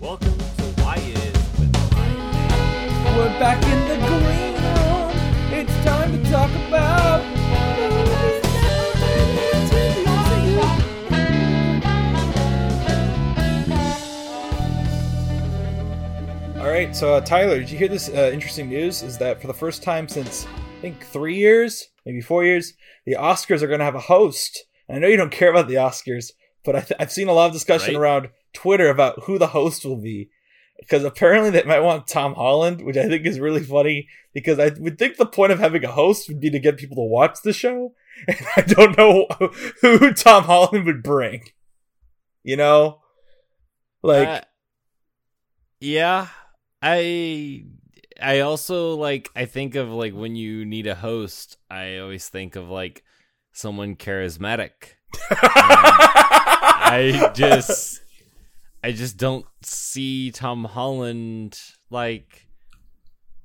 Welcome to Why Is with Ryan. We're back in the green room. It's time to talk about. All right, so uh, Tyler, did you hear this uh, interesting news? Is that for the first time since I think three years, maybe four years, the Oscars are going to have a host. And I know you don't care about the Oscars, but I th- I've seen a lot of discussion Right. around Twitter about who the host will be. Because apparently they might want Tom Holland, which I think is really funny. Because I would think the point of having a host would be to get people to watch the show. And I don't know who Tom Holland would bring. You know? Like, Uh, yeah, I I also like I think of like when you need a host, I always think of like someone charismatic. I just I just don't see Tom Holland like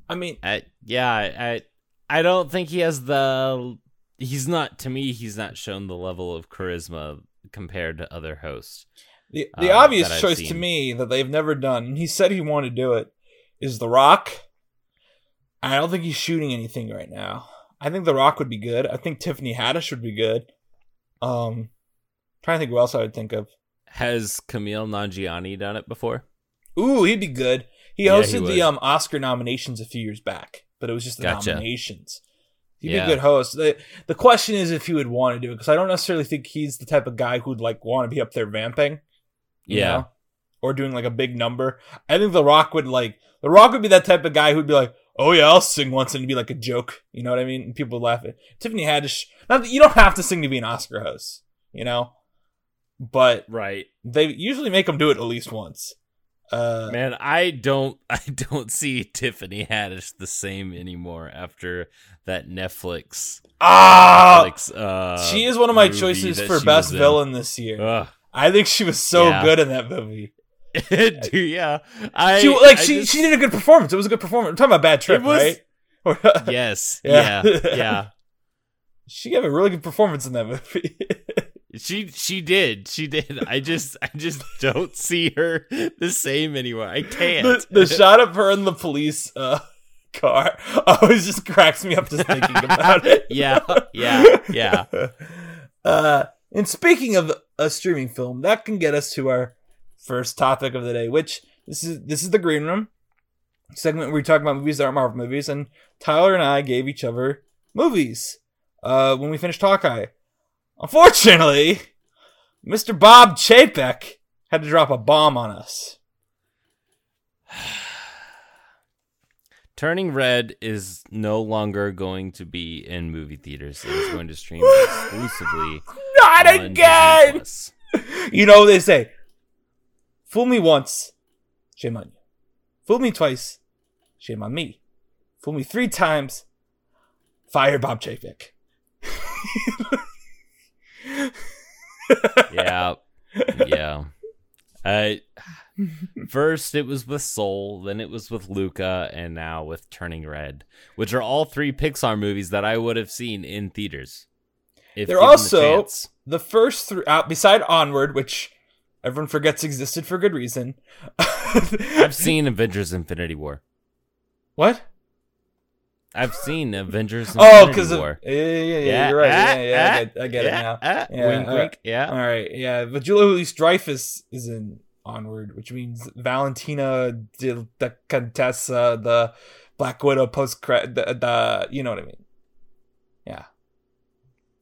I mean, I, yeah, I I don't think he has the he's not to me he's not shown the level of charisma compared to other hosts. The, the uh, obvious choice to me that they've never done, and he said he wanted to do it, is The Rock. I don't think he's shooting anything right now. I think The Rock would be good. I think Tiffany Haddish would be good. Um, trying to think who else I would think of. Has Kumail Nanjiani done it before? Ooh, he'd be good. He Yeah, hosted would. the um Oscar nominations a few years back, but it was just the Gotcha. nominations. He'd Yeah. be a good host. The, the question is if he would want to do it because I don't necessarily think he's the type of guy who'd like want to be up there vamping. Yeah. know, or doing like a big number. I think The Rock would like The Rock would be that type of guy who'd be like, "Oh yeah, I'll sing once," and it'd be like a joke. You know what I mean? And people would laugh at Tiffany Haddish. Not that you don't have to sing to be an Oscar host, you know, but Right. they usually make them do it at least once. Uh, Man, I don't I don't see Tiffany Haddish the same anymore after that Netflix. ah, Netflix uh, she is one of my choices for best villain this year. Ugh. I think she was so Yeah. good in that movie. Dude, yeah. I She like I she just- she did a good performance. It was a good performance. I'm talking about Bad Trip, was- right? Yes. Yeah. Yeah. Yeah. she gave a really good performance in that movie. She she did. She did. I just I just don't see her the same anymore. I can't. the, the shot of her in the police uh, car always just cracks me up just thinking about it. yeah. Yeah. Yeah. Uh, and speaking of a streaming film, that can get us to our first topic of the day, which this is this is the green room segment where we talk about movies that aren't Marvel movies, and Tyler and I gave each other movies uh, when we finished Hawkeye. Unfortunately, Mr. Bob Chapek had to drop a bomb on us. Turning Red is no longer going to be in movie theaters. It is going to stream exclusively Not again! You know what they say? Fool me once, shame on you. Fool me twice, shame on me. Fool me three times, fire Bob Chapek. Yeah. Yeah. Uh, first it was with Soul, then it was with Luca, and now with Turning Red, which are all three Pixar movies that I would have seen in theaters. If They're given the also- The first three, uh, beside Onward, which everyone forgets existed for good reason. I've seen Avengers: Infinity War. what? I've seen Avengers: Oh, because yeah, yeah, yeah, yeah, you're right. ah, Yeah, yeah, I ah, get, I get yeah, it now. ah, Yeah, wink. Yeah. All right, yeah, but Julia Louis Dreyfus is in Onward, which means Valentina de, de Contessa, the Black Widow post credit, the, the you know what I mean? Yeah,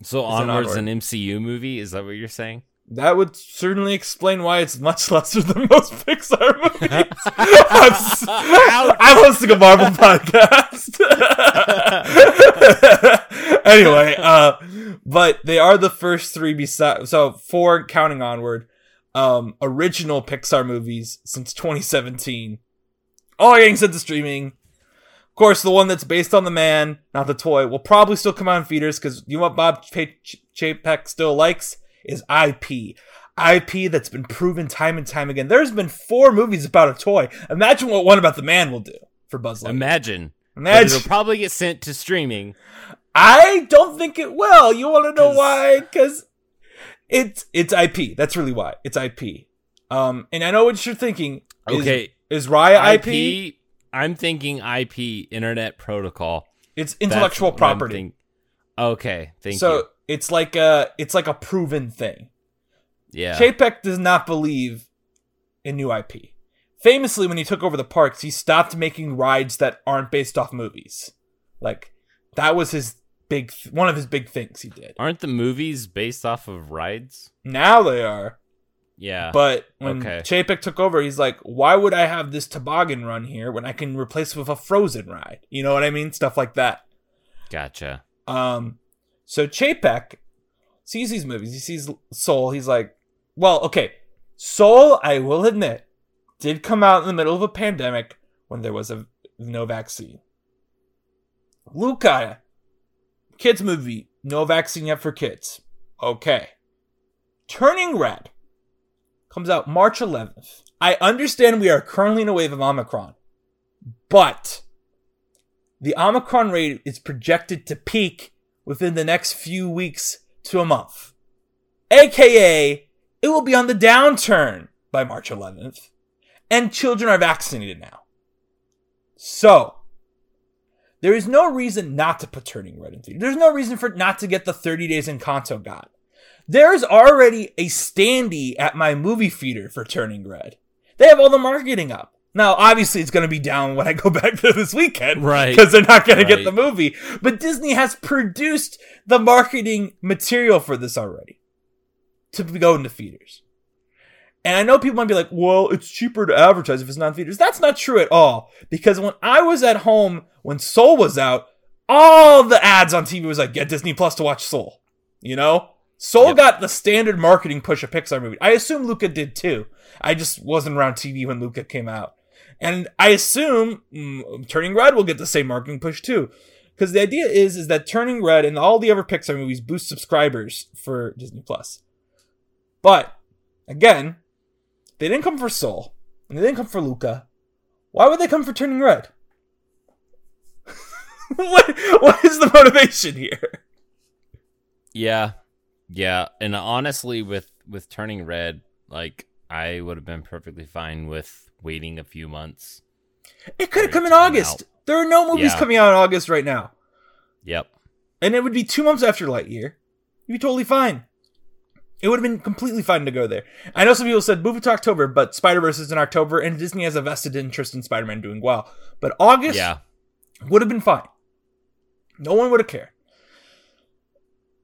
So Onward's Onward. an MCU movie. Is that what you're saying? That would certainly explain why it's much lesser than most Pixar movies. I'm, hosting a Marvel podcast. anyway, uh, but they are the first three beside so four counting onward, um, original Pixar movies since 2017. All getting sent to streaming. Of course, the one that's based on the man, not the toy, will probably still come out in theaters because you know what Bob Ch- Ch- Chapek still likes is IP. IP that's been proven time and time again. There's been four movies about a toy. Imagine what one about the man will do for Buzz Lightyear. Imagine. But Imagine. it'll probably get sent to streaming. I don't think it will. You want to know 'Cause- why? Because it's it's IP. That's really why it's IP. Um, and I know what you're thinking. Is- Okay, Is, Raya IP? IP. I'm thinking IP, Internet Protocol. It's intellectual what I'm property. okay, thank so you. It's like a it's like a proven thing. Yeah. Chapek does not believe in new IP. Famously, when he took over the parks, he stopped making rides that aren't based off movies. Like that was his big th- one of his big things he did. Aren't the movies based off of rides? Now they are, Yeah. but when Okay. Chapek took over, he's like, "Why would I have this toboggan run here when I can replace it with a Frozen ride?" You know what I mean? Stuff like that. gotcha. Um, so Chapek sees these movies. He sees Soul. He's like, well, okay, Soul. I will admit, did come out in the middle of a pandemic when there was a no vaccine. Luca, kids movie, no vaccine yet for kids. Okay. Turning Red comes out March 11th. I understand we are currently in a wave of Omicron, but the Omicron rate is projected to peak within the next few weeks to a month. AKA, it will be on the downturn by March 11th, and children are vaccinated now. So, there is no reason not to put Turning Red in theater. There's no reason for not to get the 30 days Encanto got. There's already a standee at my movie theater for Turning Red. They have all the marketing up. Now, obviously, it's going to be down when I go back there this weekend, Right. Because they're not going to get the movie. But Disney has produced the marketing material for this already to go into theaters. And I know people might be like, well, it's cheaper to advertise if it's not in theaters. That's not true at all. Because when I was at home when Soul was out, all the ads on TV was like, get Disney Plus to watch Soul. You know? Soul Yep. got the standard marketing push of Pixar movie. I assume Luca did too. I just wasn't around TV when Luca came out. And I assume mm, Turning Red will get the same marketing push too. Because the idea is, is that Turning Red and all the other Pixar movies boost subscribers for Disney Plus. But again, they didn't come for Soul, and they didn't come for Luca. Why would they come for Turning Red? what what is the motivation here? Yeah. Yeah. And honestly with with turning red, like I would have been perfectly fine with waiting a few months. It could have come in come August. out. There are no movies Yeah. coming out in August right now, Yep. and it would be two months after Lightyear. You'd be totally fine. It would have been completely fine to go there. I know some people said move it to October, but Spider Verse is in October, and Disney has a vested interest in Spider Man doing well. But August, Yeah. would have been fine. No one would have cared.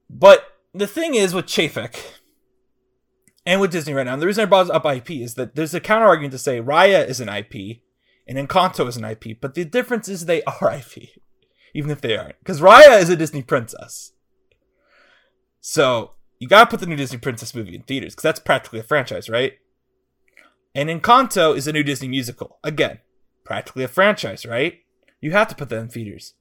But the thing is with Chapek and with Disney right now, and the reason I brought up IP is that there's a counter argument to say Raya is an IP and Encanto is an IP, but the difference is they are IP, even if they aren't. Because Raya is a Disney princess. So you gotta put the new Disney princess movie in theaters, because that's practically a franchise, right? And Encanto is a new Disney musical. Again, practically a franchise, right? You have to put that in theaters.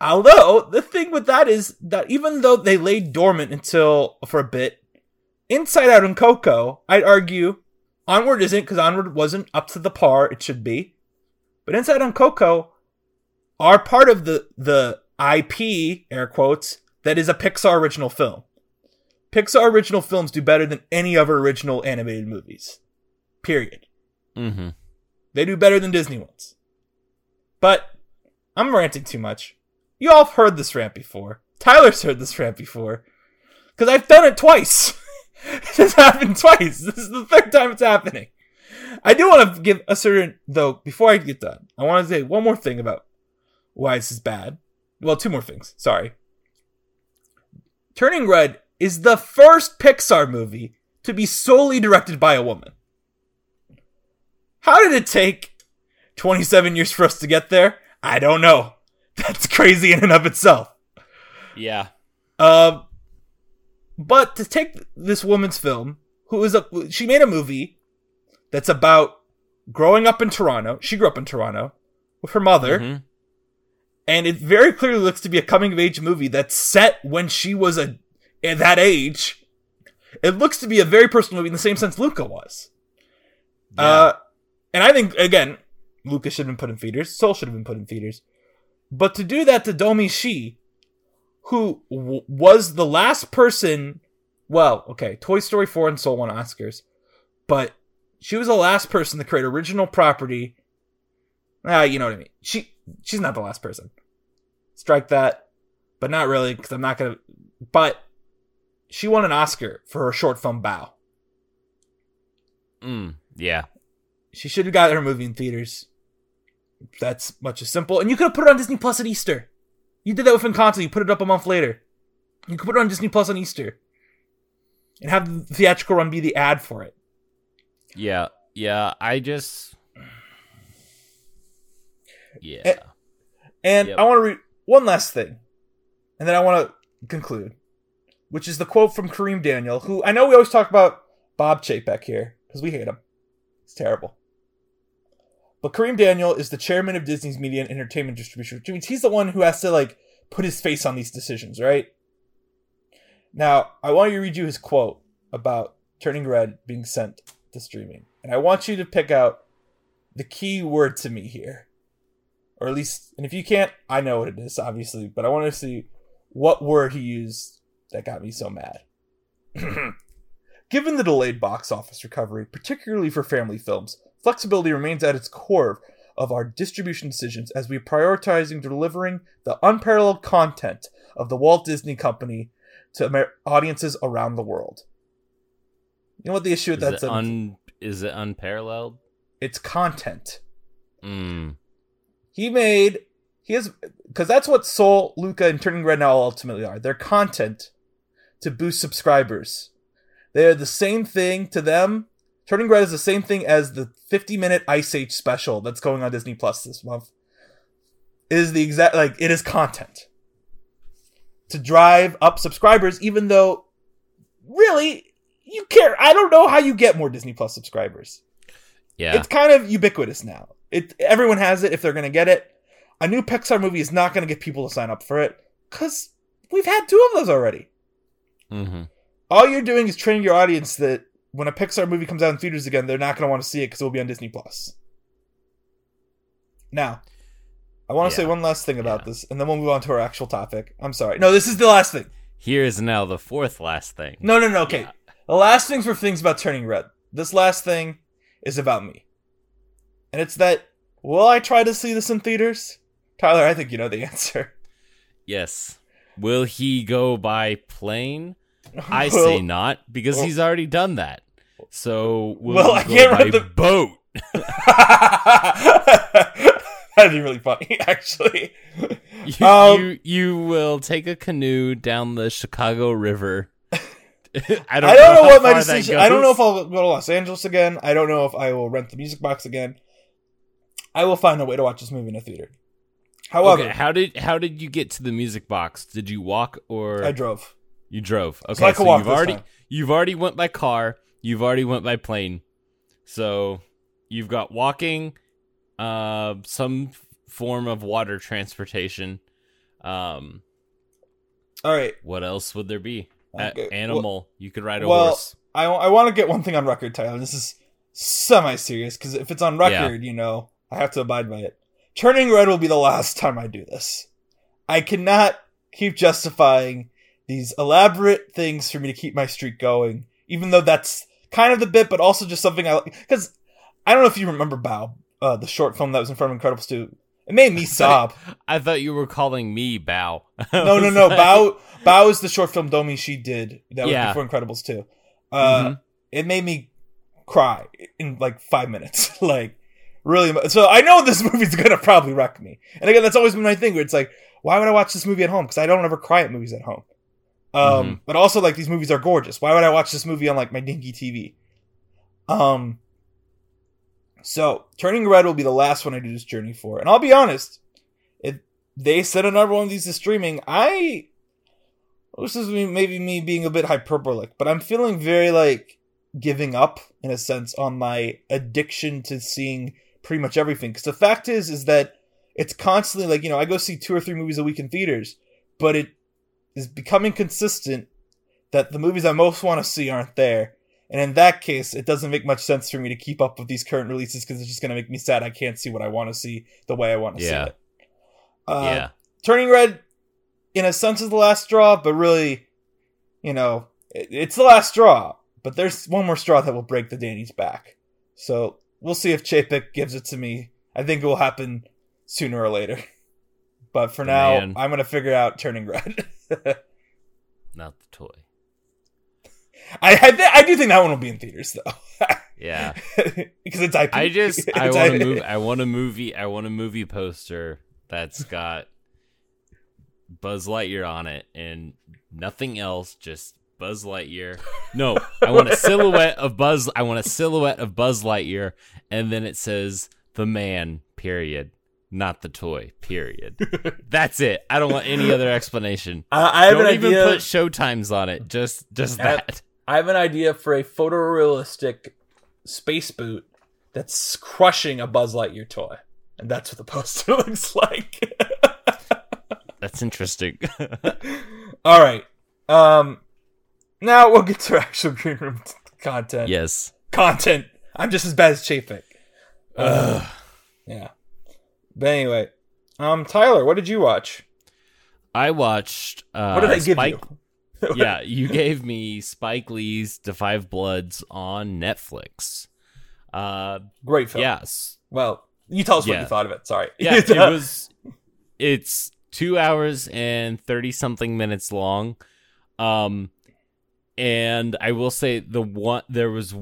Although the thing with that is that even though they lay dormant until for a bit, Inside Out and Coco, I'd argue Onward isn't because Onward wasn't up to the par it should be. But Inside Out and Coco are part of the the IP air quotes that is a Pixar original film. Pixar original films do better than any other original animated movies. Period. Mm-hmm. They do better than Disney ones. But I'm ranting too much. You all have heard this rant before. Tyler's heard this rant before. Because I've done it twice. this happened twice. This is the third time it's happening. I do want to give a certain, though, before I get done, I want to say one more thing about why this is bad. Well, two more things. Sorry. Turning Red is the first Pixar movie to be solely directed by a woman. How did it take 27 years for us to get there? I don't know. That's crazy in and of itself. Yeah. Um, but to take this woman's film, who is a she made a movie that's about growing up in Toronto. She grew up in Toronto with her mother, Mhm. and it very clearly looks to be a coming of age movie that's set when she was a at that age. It looks to be a very personal movie in the same sense Luca was. Yeah. Uh, and I think again, Luca should have been put in theaters. Soul should have been put in theaters. But to do that to Domee Shi, who w- was the last person, well, okay, Toy Story 4 and Soul won Oscars, but she was the last person to create original property. Ah, you know what I mean. She she's not the last person. Strike that, but not really because I'm not gonna. But she won an Oscar for her short film Bao. Mm, yeah. She should have got her movie in theaters. That's much as simple. And you could have put it on Disney Plus at Easter. You did that with Encanto. You put it up a month later. You could put it on Disney Plus on Easter. And have the theatrical run be the ad for it. Yeah. Yeah. I just. Yeah. Eh, And Yep. I want to read one last thing. And then I want to conclude. Which is the quote from Kareem Daniel, who I know we always talk about Bob Chapek here, because we hate him. It's terrible. But Kareem Daniel is the chairman of Disney's media and entertainment distribution, which means he's the one who has to like put his face on these decisions, right? Now, I want you to read you his quote about Turning Red being sent to streaming. And I want you to pick out the key word to me here. Or at least, and if you can't, I know what it is, obviously, but I want to see what word he used that got me so mad. Given the delayed box office recovery, particularly for family films, flexibility remains at its core of our distribution decisions as we are prioritizing delivering the unparalleled content of the Walt Disney Company to Amer- audiences around the world. You know what the issue with Is that it, un- is it unparalleled? it's content. Mm. He made he has because that's what Soul, Luca, and Turning Red now ultimately are. They're content to boost subscribers. They're the same thing to them. Turning Red is the same thing as the 50 minute Ice Age special that's going on Disney Plus this month. It is the exact like it is content to drive up subscribers, even though really you care. I don't know how you get more Disney Plus subscribers Yeah. it's kind of ubiquitous now. It everyone has it if they're gonna get it. A new Pixar movie is not gonna get people to sign up for it because we've had two of those already. hmm All you're doing is training your audience that when a Pixar movie comes out in theaters again, they're not gonna want to see it because it will be on Disney Plus. Now, I want to say one last thing about Yeah. this, and then we'll move on to our actual topic. I'm sorry. No, this is the last thing. Here is now the fourth last thing. No, no, no. Okay. Yeah. The last things were things about turning red. This last thing is about me. And it's that will I try to see this in theaters? Tyler, I think you know the answer. Yes. Will he go by plane? I say not because he's already done that. So we'll, Well, I can't by rent the- boat? That'd be really funny, actually. You, Um, you you will take a canoe down the Chicago River. I don't, I don't know how what my decision. I don't know if. I'll go to Los Angeles again. I don't know if I will rent the music box again. I will find a way to watch this movie in a theater. However, Okay, how did how did you get to the music box? Did you walk or I drove. You drove? Okay, So I could walk you've already time. you've already went by car. You've already went by plane. So you've got walking, uh, some form of water transportation. Um, All right. what else would there be? Okay, animal. you could ride a well, horse. I, I want to get one thing on record, Tyler. This is semi serious because if it's on record, you know, I have to abide by it. Turning red will be the last time I do this. I cannot keep justifying these elaborate things for me to keep my streak going, even though that's kind of the bit, but also just something I like. Because I don't know if you remember Bao, uh, the short film that was in front of Incredibles 2. It made me sob. I thought you were calling me Bow. No, no, no. like- Bao Bao is the short film Domee Shi did that was Yeah. before Incredibles 2. Uh, Mhm. It made me cry in like five minutes. like, really. So I know this movie's gonna probably wreck me. And again, that's always been my thing where it's like, why would I watch this movie at home? Because I don't ever cry at movies at home. Um, Mhm. But also, like, these movies are gorgeous. Why would I watch this movie on like my dinky TV? Um. So, Turning Red will be the last one I do this journey for. And I'll be honest, if they send another one of these to streaming, I. This is maybe me being a bit hyperbolic, but I'm feeling very like giving up in a sense on my addiction to seeing pretty much everything. Because the fact is, is that it's constantly like you know I go see two or three movies a week in theaters, but it is becoming consistent that the movies I most want to see aren't there. And in that case, it doesn't make much sense for me to keep up with these current releases because it's just going to make me sad. I can't see what I want to see the way I want to Yeah. see it. Uh, yeah. Turning Red, in a sense, is the last straw, but really, you know, it, it's the last straw. But there's one more straw that will break the Danny's back. So we'll see if Chapek gives it to me. I think it will happen sooner or later. But for The now, man. I'm gonna figure out Turning Red. Not the toy. I I, th- I do think that one will be in theaters though, Yeah. because it's IP. I just I want a movie I want a movie I want a movie poster that's got Buzz Lightyear on it and nothing else, just Buzz Lightyear. No, I want a silhouette of Buzz I want a silhouette of Buzz Lightyear and then it says the man, period. Not the toy, period. That's it. I don't want any other explanation. I, I have don't an even idea. put showtimes on it. Just just I- that. I have an idea for a photorealistic space boot that's crushing a Buzz Lightyear toy, and that's what the poster looks like. That's interesting. All right. Um, now we'll get to actual green room t- content. yes. Content. I'm just as bad as Chapek. Uh, yeah. But anyway, um, Tyler, what did you watch? I watched uh What did I give Spike you? yeah, you gave me Spike Lee's The Five Bloods on Netflix. Uh Great film. yes. Well, you tell us what you thought of it. Sorry. Yeah, it was it's 2 hours and 30 something minutes long. Um and I will say the one there was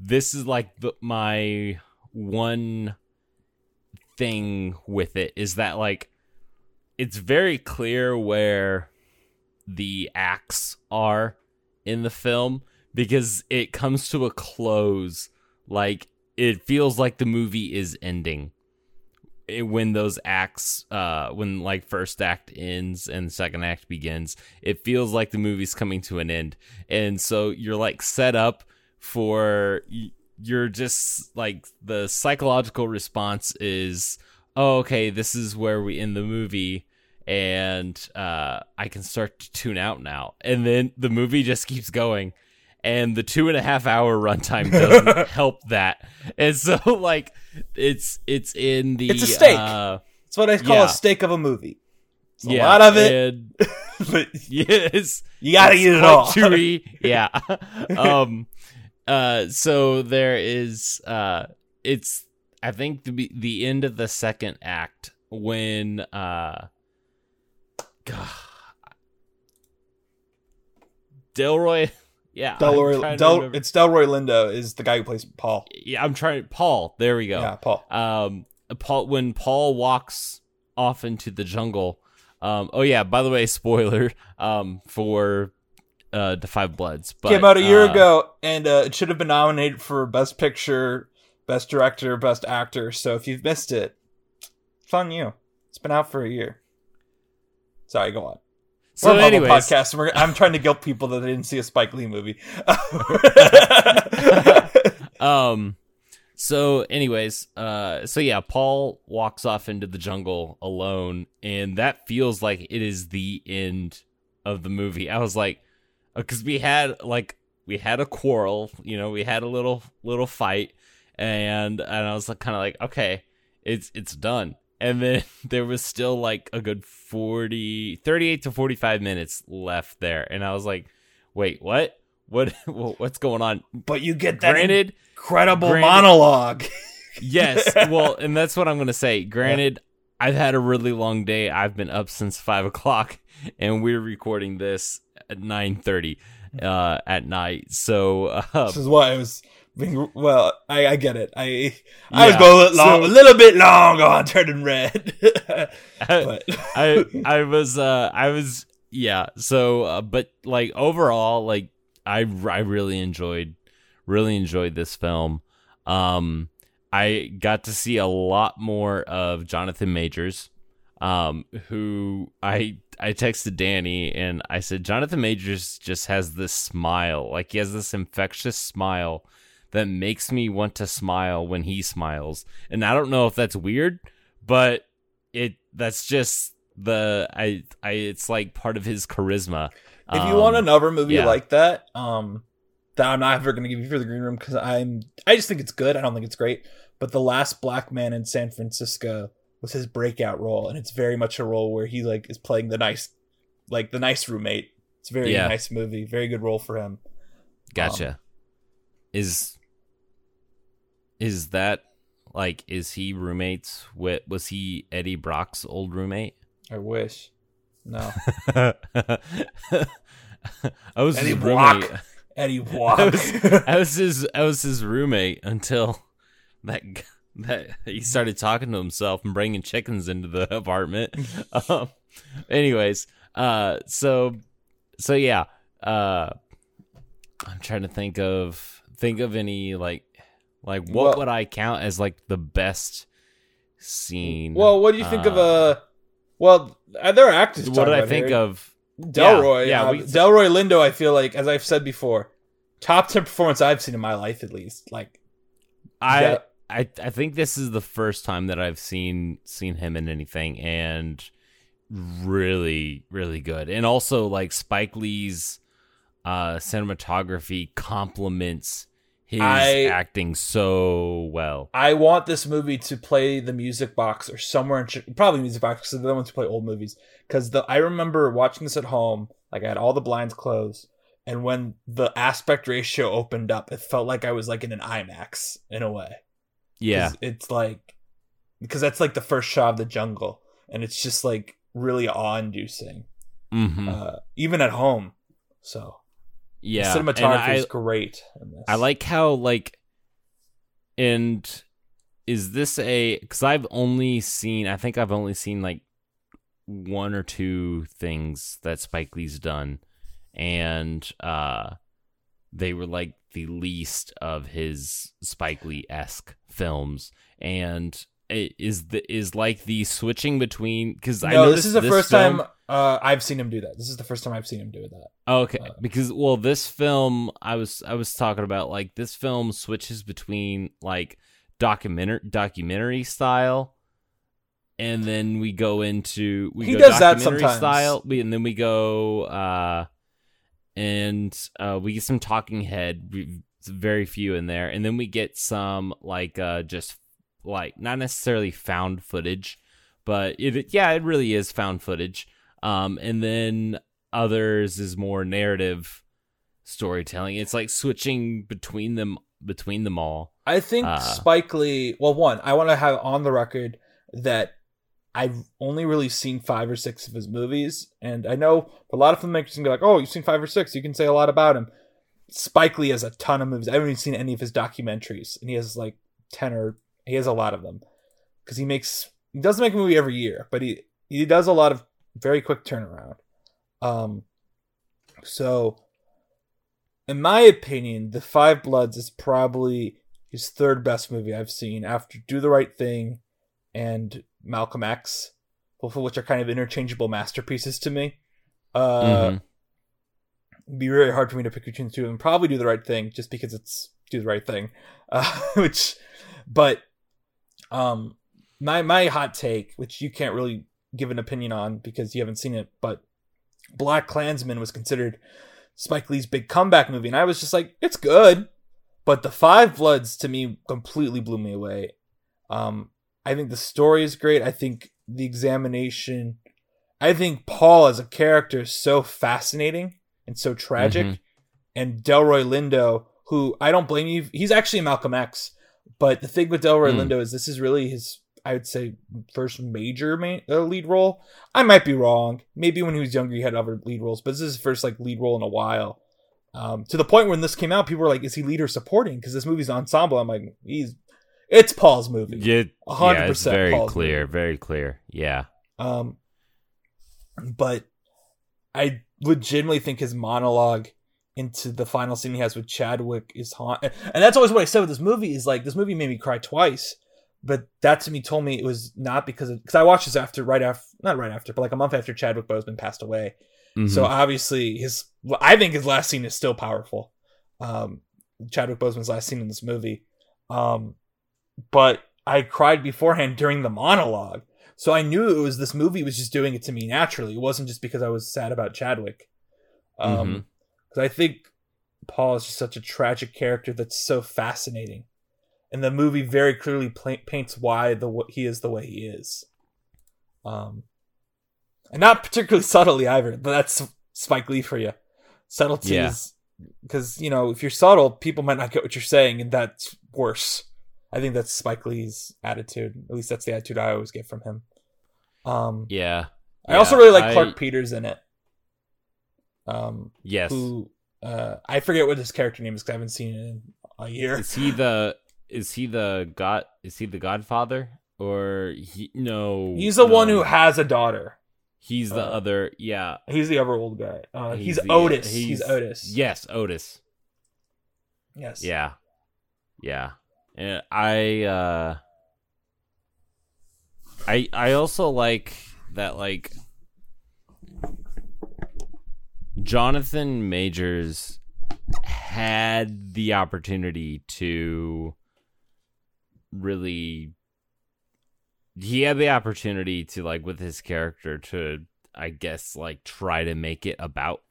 this is like the, my one thing with it is that like it's very clear where the acts are in the film because it comes to a close. Like it feels like the movie is ending. It- when those acts uh when like first act ends and second act begins it feels like the movie's coming to an end. And so you're like set up for you're just like the psychological response is oh okay this is where we end the movie and uh i can start to tune out now and then the movie just keeps going and the two and a half hour runtime doesn't help that and so like it's it's in the It's a steak. uh, That's what I call Yeah. a steak of a movie. It's a yeah, lot of it, and- but yes you gotta eat it all. chewy. yeah. um. Uh. So there is. Uh. It's. I think the the end of the second act when. Uh. God. Delroy. Yeah. Delroy, Del, it's Delroy Lindo is the guy who plays Paul. yeah. I'm trying. Paul. There we go. Yeah, Paul. um paul when paul walks off into the jungle um oh yeah by the way spoiler um for uh the five bloods but Came out a year uh, ago, and uh, it should have been nominated for Best Picture, Best Director, Best Actor. So if you've missed it, it's on you. It's been out for a year. Sorry, go on. so we're anyways podcast. We're, I'm trying to guilt people that they didn't see a Spike Lee movie. um so anyways uh so yeah paul walks off into the jungle alone and that feels like it is the end of the movie i was like Uh, because we had like we had a quarrel you know we had a little little fight and and i was like kind of like okay it's it's done. And then there was still like a good 40 38 to 45 minutes left there and i was like wait what? What what's going on? But you get that granted incredible granted- monologue. yes well and that's what i'm gonna say. Granted i've had a really long day. I've been up since five o'clock and we're recording this at 9.30 uh at night so uh, This is why I was being well. I, I get it. I I was going a little, long, so- a little bit long on turning red, but I I was uh I was yeah so uh, but like overall like I I really enjoyed really enjoyed this film um I got to see a lot more of Jonathan Majors um who I I texted Danny and I said Jonathan Majors just has this smile like he has this infectious smile that makes me want to smile when he smiles and I don't know if that's weird but it that's just the I I it's like part of his charisma. if you want Um, another movie yeah. like that, um, that I'm not ever going to give you for the Green Room because I'm I just think it's good. I don't think it's great, but the last black man in San Francisco was his breakout role, and it's very much a role where he like is playing the nice, like the nice roommate. It's a very Yeah. nice movie, very good role for him. Gotcha. um, is Is that like is he roommates with was he Eddie Brock's old roommate? I wish. No. I was Eddie his Brock. roommate. Eddie Block. I was, I was his I was his roommate until that g- that he started talking to himself and bringing chickens into the apartment. um, anyways, uh, so so yeah, uh, I'm trying to think of think of any like like what Well- would I count as like the best scene? well, what do you think of Uh, uh well, uh, there are actors. What did I think here. of? Delroy, Yeah, yeah, we- Delroy Lindo. I feel like, as I've said before, top ten performance I've seen in my life, at least. Like, I. I I think this is the first time that I've seen seen him in anything and really really good. And also like Spike Lee's uh cinematography complements his I- acting so well. I want this movie to play the music box or somewhere in probably music box because they're the ones who play old movies. Because the I remember watching this at home, like I had all the blinds closed, and when the aspect ratio opened up, it felt like I was like in an IMAX in a way. Yeah. it's like because that's like the first shot of the jungle, and it's just like really awe-inducing, Mhm. uh, even at home. So yeah. the cinematography I- is great. In this. I like how like and is this a cuz I've only seen I think I've only seen like one or two things that Spike Lee's done and uh they were like the least of his Spike Lee-esque films and it is the is like the switching between cuz I know this is the first film- time uh, I've seen him do that. This is the first time I've seen him do that. Okay, Uh, because well, this film I was I was talking about like this film switches between like documentary documentary style, and then we go into we He go does that sometimes. style, and then we go uh, and uh, we get some talking head, we- very few in there, and then we get some like uh just like not necessarily found footage, but it yeah it really is found footage. Um, and then others is more narrative storytelling. It's like switching between them between them all. I think Uh, Spike Lee. Well, one, I want to have on the record that I've only really seen five or six of his movies, and I know a lot of filmmakers can be like, "Oh, you've seen five or six. You can say a lot about him." Spike Lee has a ton of movies. I haven't even seen any of his documentaries, and he has like ten or he has a lot of them because he makes he doesn't make a movie every year, but he he does a lot of very quick turnaround. Um, so in my opinion, The Five Bloods is probably his third best movie I've seen after Do the Right Thing and Malcolm X, both of which are kind of interchangeable masterpieces to me. Uh, Mhm. it'd be really hard for me to pick between the two of them. Probably Do the Right Thing, just because it's Do the Right Thing. Uh, which, but, um, my my hot take, which you can't really give an opinion on because you haven't seen it, but Black Klansman was considered Spike Lee's big comeback movie, and I was just like, it's good, but the Five Bloods to me completely blew me away. Um, I think the story is great. I think the examination, I think Paul as a character is so fascinating and so tragic, Mhm. and Delroy Lindo, who I don't blame you, he's actually Malcolm X, but the thing with Delroy Mm. Lindo is this is really his. I would say first major main, uh, lead role. I might be wrong. Maybe when he was younger, he had other lead roles, but this is his first like lead role in a while. Um, to the point when this came out, people were like, "Is he lead or supporting?" Because this movie's ensemble. I'm like, he's it's Paul's movie. Hundred yeah, it's very Paul's clear, movie. very clear. Yeah. Um, but I legitimately think his monologue into the final scene he has with Chadwick is haunt, and that's always what I said with this movie is like this movie made me cry twice. But that to me told me it was not because of because I watched this after right after not right after but like a month after Chadwick Boseman passed away. Mhm. So obviously his I think his last scene is still powerful. Um Chadwick Boseman's last scene in this movie. Um but I cried beforehand during the monologue. So I knew it was this movie was just doing it to me naturally. It wasn't just because I was sad about Chadwick. Um cuz I think Paul is just such a tragic character that's so fascinating. And the movie very clearly pla paints why the he is the way he is. Um and not particularly subtly either, but that's Spike Lee for you. Subtlety Yeah. is because you know if you're subtle, people might not get what you're saying, and that's worse. I think that's Spike Lee's attitude. At least that's the attitude I always get from him. Um, Yeah. I also really like I- Clarke Peters in it. Um, Yes. who uh, I forget what his character name is because I haven't seen it in a year. Is he the is he the god is he the godfather or he no He's the one who has a daughter. he's the uh, other yeah He's the other old guy. Uh, he's, the- Otis. He's, Otis. yes Otis Yes. yeah yeah and I uh I I also like that like Jonathan Majors had the opportunity to really he had the opportunity to like with his character to I guess like try to make it about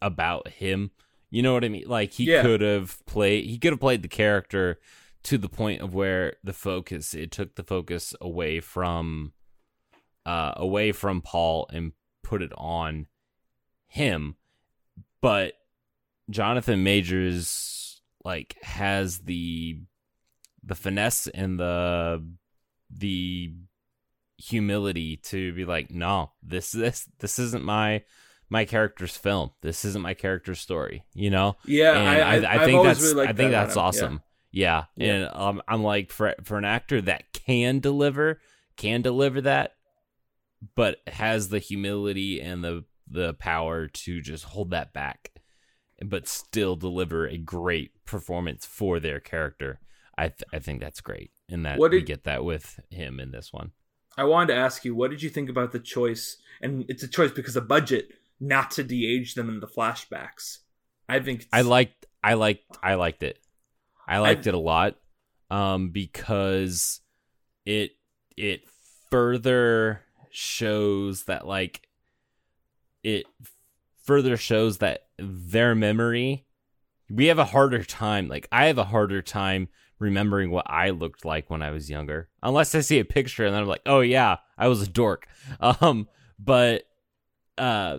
about him. You know what I mean? Like he Yeah. could have played he could have played the character to the point of where the focus it took the focus away from uh away from Paul and put it on him. But Jonathan Majors like has the the finesse and the the humility to be like, no, this this this isn't my my character's film. This isn't my character's story. You know, Yeah, and I, I, I, think that's really I think that that's him. awesome. Yeah. Yeah. and um, I'm like for for an actor that can deliver, can deliver that, but has the humility and the the power to just hold that back, but still deliver a great performance for their character. I th- I think that's great, and that What did, we get that with him in this one. I wanted to ask you, what did you think about the choice? And it's a choice because of budget, not to de-age them in the flashbacks. I think I liked I liked I liked it. I liked it a lot um because it it further shows that like it further shows that their memory we have a harder time like I have a harder time remembering what I looked like when I was younger unless I see a picture and then I'm like oh yeah I was a dork. Um but uh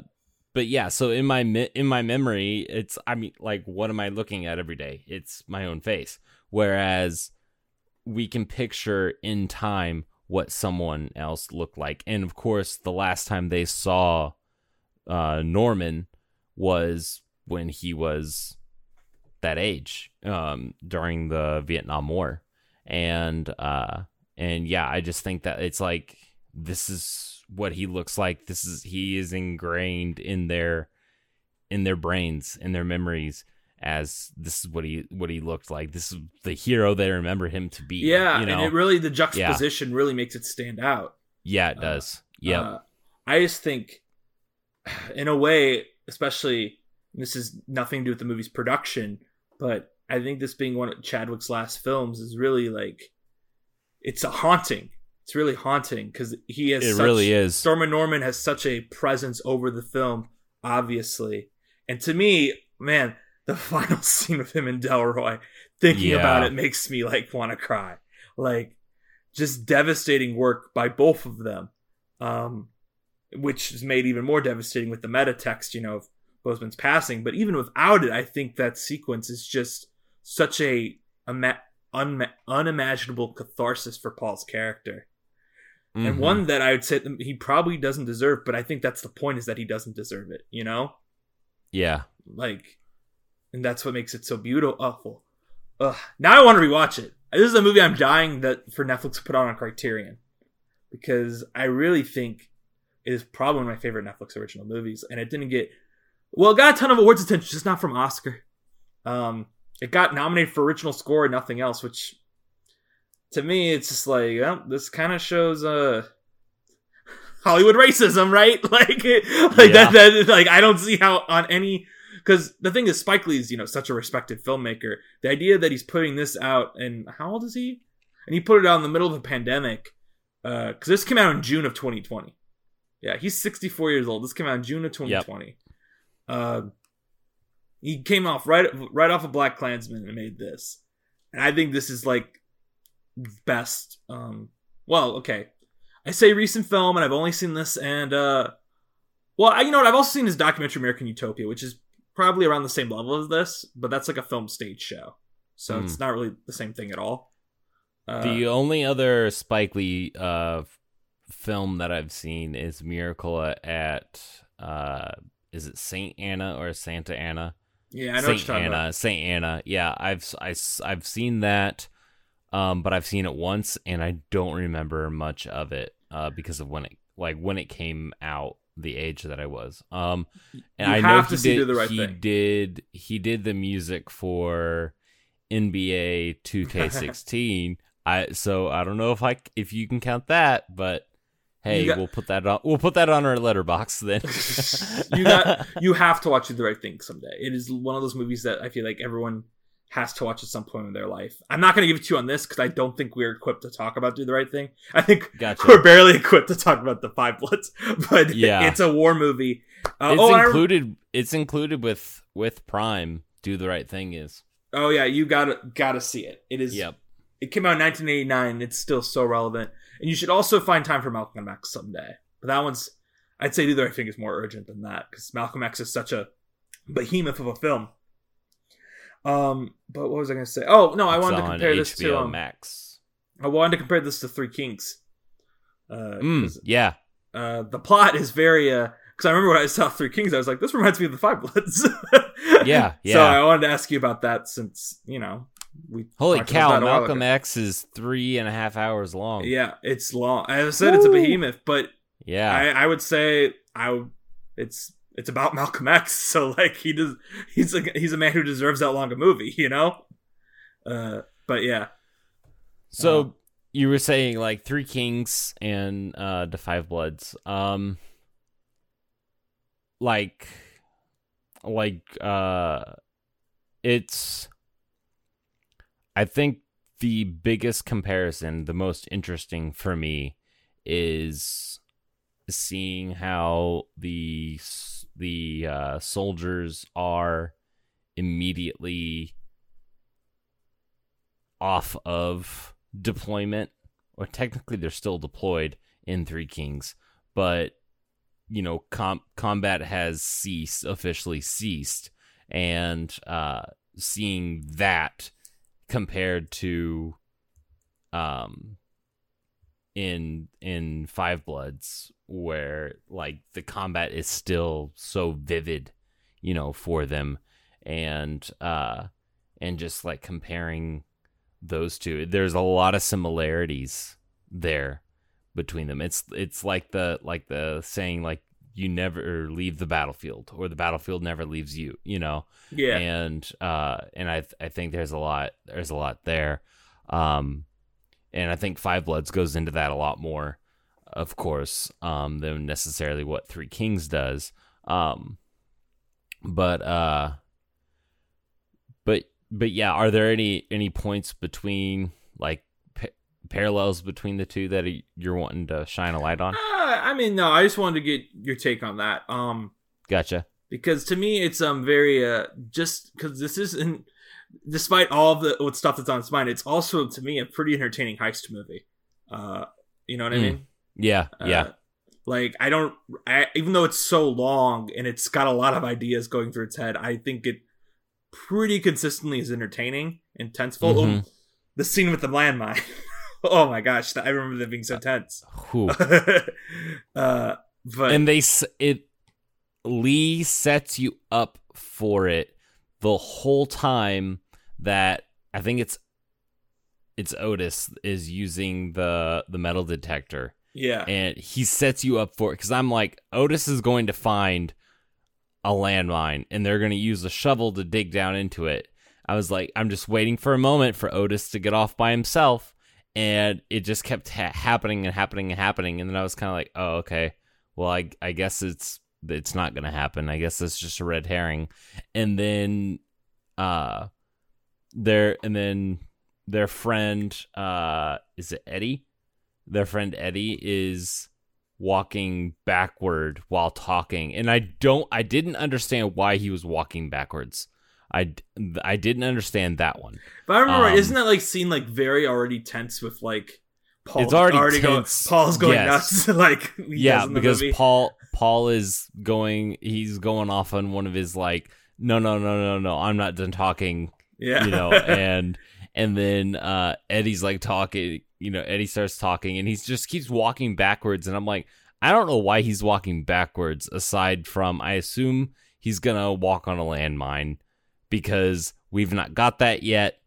but yeah so in my in my memory it's i mean like what am i looking at every day? It's my own face. Whereas we can picture in time what someone else looked like. And of course the last time they saw uh norman was when he was that age um during the vietnam war. And uh and yeah i just think that it's like this is what he looks like. This is he is ingrained in their in their brains in their memories as this is what he what he looked like. This is the hero they remember him to be yeah, you know? and it really the juxtaposition really makes it stand out. yeah it uh, does. Yeah Uh, I just think, in a way, especially this is nothing to do with the movie's production, but I think this being one of Chadwick's last films is really like, it's a haunting. It's really haunting because he has. it such, really is Stormin Norman has such a presence over the film, obviously, and to me, man, the final scene with him and Delroy, thinking Yeah. about it makes me like want to cry. Like, just devastating work by both of them, um, which is made even more devastating with the meta text, you know, of Boseman's passing. But even without it, I think that sequence is just such a ima- unma- unimaginable catharsis for Paul's character and Mhm. one that I would say he probably doesn't deserve, but I think that's the point is that he doesn't deserve it, you know? yeah Like, and that's what makes it so beautiful. Awful. Ugh. Now I want to rewatch it. This is a movie I'm dying that for Netflix to put on on Criterion because I really think it is probably one of my favorite Netflix original movies, and it didn't get well. It got a ton of awards attention, just not from Oscar. Um, it got nominated for original score and nothing else, which to me it's just like well, this kind of shows uh Hollywood racism, right? Like, like Yeah. that, that. Like, I don't see how on any because the thing is, Spike Lee's you know such a respected filmmaker. The idea that he's putting this out, and how old is he? And he put it out in the middle of a pandemic, because this came out in June of 2020. Yeah, he's 64 years old. This came out in June of 2020. Uh, he came off right right off of Black Klansman and made this, and I think this is like best. Um, well, okay, I say recent film, and I've only seen this, and uh, well, I, you know what? I've also seen his documentary American Utopia, which is probably around the same level as this, but that's like a film stage show, so Hmm. it's not really the same thing at all. Uh, the only other Spike Lee uh, film that I've seen is Miracle at uh, is it Saint Anna or Santa Anna? yeah, I know what Saint you're talking Anna, about. Saint Anna. Yeah, I've I, i've seen that, um, but I've seen it once and I don't remember much of it uh, because of when it like when it came out, the age that I was. Um, and You I know have he see did, the Right he Thing. did he did the music for NBA 2K16. I so I don't know if I if you can count that, but hey, got- we'll put that on. We'll put that on our Letterboxd then. you got you have to watch the Right Thing someday. It is one of those movies that I feel like everyone has to watch at some point in their life. I'm not going to give it to you on this because I don't think we're equipped to talk about Do the Right Thing. I think Gotcha. we're barely equipped to talk about the Five Bloods, but Yeah. it's a war movie. Uh, it's oh, included. It's included with with Prime. Do the right thing is. oh yeah, you gotta gotta see it. It is. Yep. It came out in 1989. It's still so relevant, and you should also find time for Malcolm X someday. But that one's, I'd say, Do the Right Thing is more urgent than that because Malcolm X is such a behemoth of a film. Um, but what was I going to say? Oh no, I It's wanted to compare this to. Um, Max. I wanted to compare this to Three Kings. Uh, Mm, yeah. uh, the plot is very. uh Because I remember when I saw Three Kings, I was like, "This reminds me of the Five Bloods." Yeah, yeah. So. I wanted to ask you about that since you know we. Holy cow! that a while Malcolm. X is three and a half hours long. Yeah, it's long. I said it's a behemoth, but Yeah. I, I would say I it's it's about Malcolm X. So like he does he's a he's a man who deserves that long a movie, you know. Uh, but yeah, So Uh, you were saying like Three Kings and uh the Five Bloods. Um like like uh it's I think the biggest comparison, the most interesting for me is seeing how the the uh soldiers are immediately off of deployment or technically they're still deployed in Three Kings, but you know, com- combat has ceased officially ceased, and uh, seeing that compared to um in in Five Bloods where like the combat is still so vivid, you know, for them. And uh and just like comparing those two there's a lot of similarities there between them. It's it's like the like the saying like you never leave the battlefield or the battlefield never leaves you you know? Yeah, and uh and i i think there's a lot there's a lot there. Um and i think five bloods goes into that a lot more of course um than necessarily what three kings does. Um but uh but but yeah are there any any points between like pa- parallels between the two that you're wanting to shine a light on? Uh, I mean, no, I just wanted to get your take on that. Um, gotcha. because to me, it's um very uh just because this isn't, despite all the what stuff that's on its mind, it's also to me a pretty entertaining heist movie. Uh, you know what I Mm. mean? yeah yeah Uh, like I don't, I, even though it's so long and it's got a lot of ideas going through its head, I think it pretty consistently is entertaining and tenseful. Mhm. Oh, the scene with the landmine. oh my gosh, that, I remember that being so tense. Whew. uh, but and they it Lee sets you up for it the whole time that I think it's it's Otis is using the the metal detector yeah, and he sets you up for it because I'm like Otis is going to find a landmine and they're going to use a shovel to dig down into it. I was like I'm just waiting for a moment for Otis to get off by himself and it just kept ha- happening and happening and happening and then I was kind of like oh okay well I I guess it's it's not going to happen. I guess it's just a red herring. And then uh their and then their friend uh is it Eddie? Their friend Eddie is walking backward while talking and I don't I didn't understand why he was walking backwards. I I didn't understand that one. If I remember right, Um, isn't that like scene like very already tense with like Paul? It's already tense. Going, Paul's going Yes. nuts. like yeah, does in the because movie. Paul Paul is going he's going off on one of his like no no no no no I'm not done talking yeah, you know and and then uh, Eddie's like talking. You know, Eddie starts talking, and he just keeps walking backwards, and I'm like, I don't know why he's walking backwards. Aside from, I assume he's gonna walk on a landmine because we've not got that yet,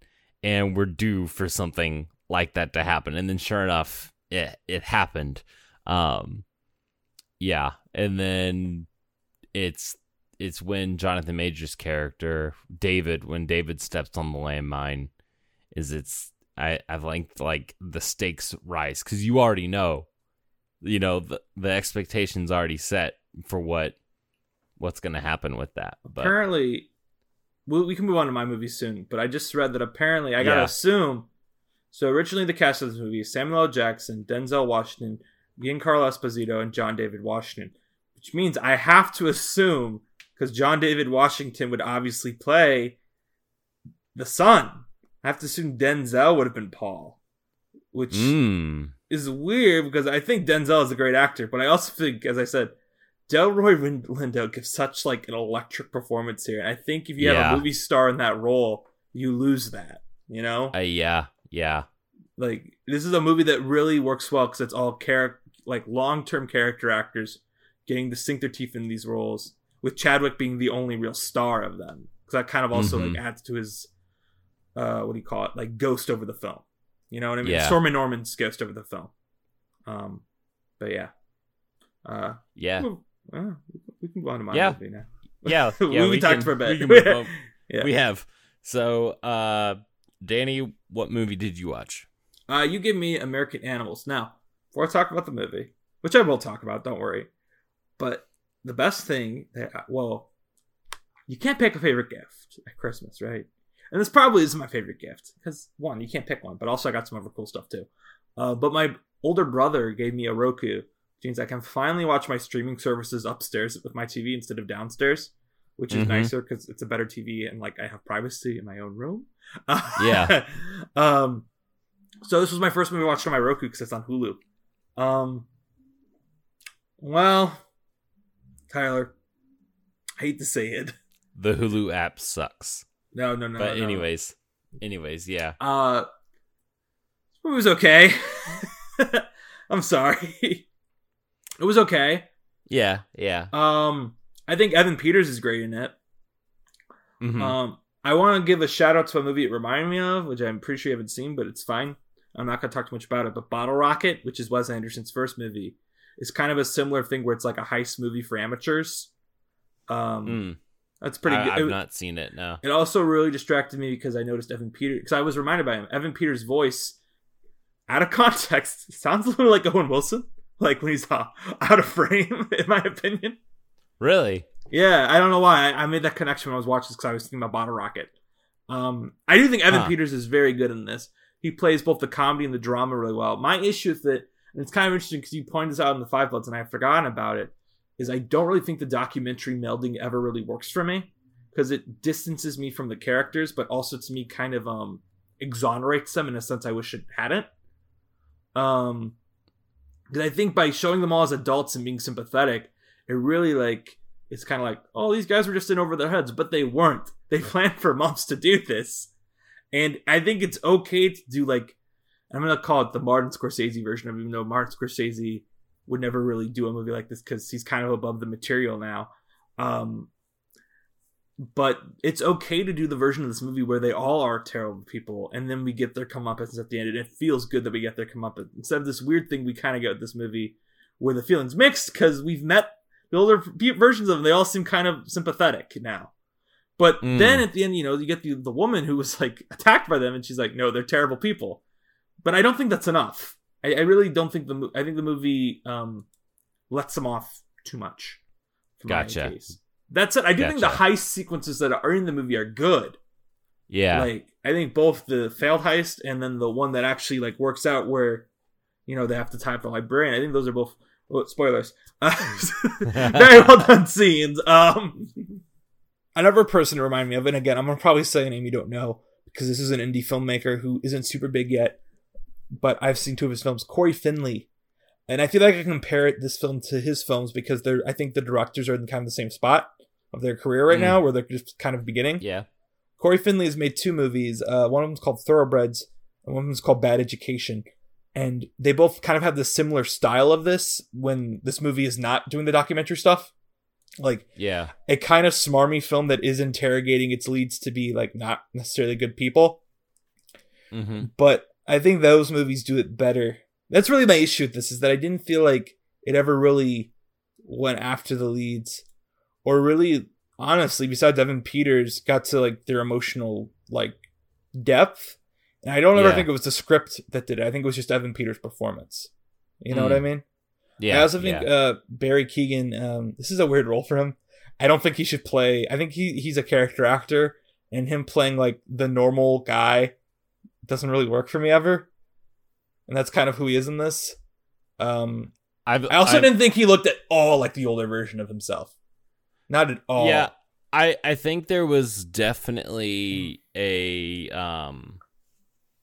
and we're due for something like that to happen. And then, sure enough, it it happened. Um, yeah, and then it's it's when Jonathan Majors' character David, when David steps on the landmine, is it's I I've linked like the stakes rise because you already know, you know the the expectations already set for what what's gonna happen with that. But apparently, we, we can move on to my movie soon. But I just read that apparently I gotta Yeah. assume. So originally the cast of this movie is Samuel L. Jackson, Denzel Washington, Giancarlo Esposito, and John David Washington, which means I have to assume because John David Washington would obviously play the son. I have to assume Denzel would have been Paul, which mm, is weird because I think Denzel is a great actor, but I also think, as I said, Delroy Lindo gives such like an electric performance here, and I think if you have a movie star in that role, you lose that. You know, uh, yeah, yeah, like this is a movie that really works well because it's all character, like long term character actors getting to sink their teeth in these roles, with Chadwick being the only real star of them. Because that kind of also Mhm. like adds to his, uh, what do you call it, like ghost over the film. You know what I mean? Yeah. Stormin' Norman's ghost over the film. Um, but yeah, uh, yeah, well, uh, we can go on to my Yeah. movie now. yeah. we, yeah, we, talked for a bit. We, can. Yeah. we have. So, uh, Danny, what movie did you watch? Uh, you give me American Animals. Now, before I talk about the movie, which I will talk about, don't worry. But the best thing that, well, you can't pick a favorite gift at Christmas, right? And this probably isn't my favorite gift because one, you can't pick one, but also I got some other cool stuff too. Uh, but my older brother gave me a Roku, which means I can finally watch my streaming services upstairs with my TV instead of downstairs, which is Mhm. nicer because it's a better TV and like I have privacy in my own room. Yeah. um. So this was my first movie I watched on my Roku because it's on Hulu. Um. Well, Tyler, I hate to say it. The Hulu app sucks. No, no, no. but no. anyways, anyways, yeah. uh, it was okay. I'm sorry. it was okay. Yeah, yeah. Um, I think Evan Peters is great in it. Mhm. Um, I want to give a shout out to a movie it reminded me of, which I'm pretty sure you haven't seen, but it's fine. I'm not going to talk too much about it. But Bottle Rocket, which is Wes Anderson's first movie, is kind of a similar thing where it's like a heist movie for amateurs. Um, Mm. that's pretty I, good. I've It- not seen it. No. It also really distracted me because I noticed Evan Peters because I was reminded by him. Evan Peters' voice, out of context, sounds a little like Owen Wilson, like when he's uh, out of frame, in my opinion. Really? Yeah, I don't know why I, I made that connection when I was watching this because I was thinking about Bottle Rocket. Um, I do think Evan Huh. Peters is very good in this. He plays both the comedy and the drama really well. My issue with it, and it's kind of interesting because you pointed this out in the Five Bloods and I've forgotten about it, is I don't really think the documentary melding ever really works for me because it distances me from the characters, but also to me kind of um exonerates them in a sense I wish it hadn't. Um, because I think by showing them all as adults and being sympathetic, it really like it's kind of like, oh, these guys were just in over their heads, but they weren't. They planned for months to do this, and I think it's okay to do like I'm gonna call it the Martin Scorsese version of, it, even though Martin Scorsese would never really do a movie like this because he's kind of above the material now. Um, but it's okay to do the version of this movie where they all are terrible people, and then we get their comeuppance at the end, and it feels good that we get their comeuppance instead of this weird thing we kind of get with this movie where the feelings mixed because we've met the older versions of them. They all seem kind of sympathetic now. But Mm. then at the end, you know, you get the the woman who was like attacked by them, and she's like, "No, they're terrible people." But I don't think that's enough. I, I really don't think the mo- I think the movie um, lets them off too much. Gotcha. case. That's it. I do think the Gotcha. heist sequences that are in the movie are good. Yeah. Like I think both the failed heist and then the one that actually like works out where you know they have to tie up the librarian. I think those are both oh, spoilers. Uh, very well done scenes. Um, another person to remind me of, and again, I'm gonna probably say a name you don't know because this is an indie filmmaker who isn't super big yet, but I've seen two of his films. Cory Finley, and I feel like I can compare it, this film to his films because they're I think the directors are in kind of the same spot of their career right Mm. now, where they're just kind of beginning. yeah. Cory Finley has made two movies. Uh, one of them's called Thoroughbreds, and one of them's called Bad Education. And they both kind of have the similar style of this when this movie is not doing the documentary stuff. Like Yeah. a kind of smarmy film that is interrogating its leads to be like not necessarily good people. hmm But I think those movies do it better. That's really my issue with this is that I didn't feel like it ever really went after the leads or really honestly besides Evan Peters got to like their emotional like depth. And I don't ever Yeah. think it was the script that did it. I think it was just Evan Peters' performance. You know Mm. what I mean? Yeah. I also think yeah. uh, Barry Keoghan. Um, this is a weird role for him. I don't think he should play. I think he he's a character actor, and him playing like the normal guy doesn't really work for me ever. And that's kind of who he is in this. Um, I've, I also I've- didn't think he looked at all like the older version of himself. Not at all. Yeah, I I think there was definitely a um